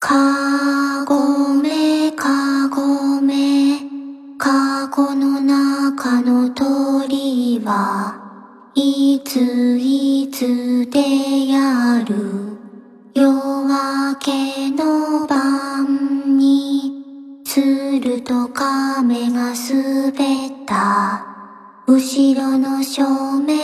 かごめかごめ。かごの中の鳥はいついつでやる。夜明けの晩に鶴と亀が滑った。後ろの正面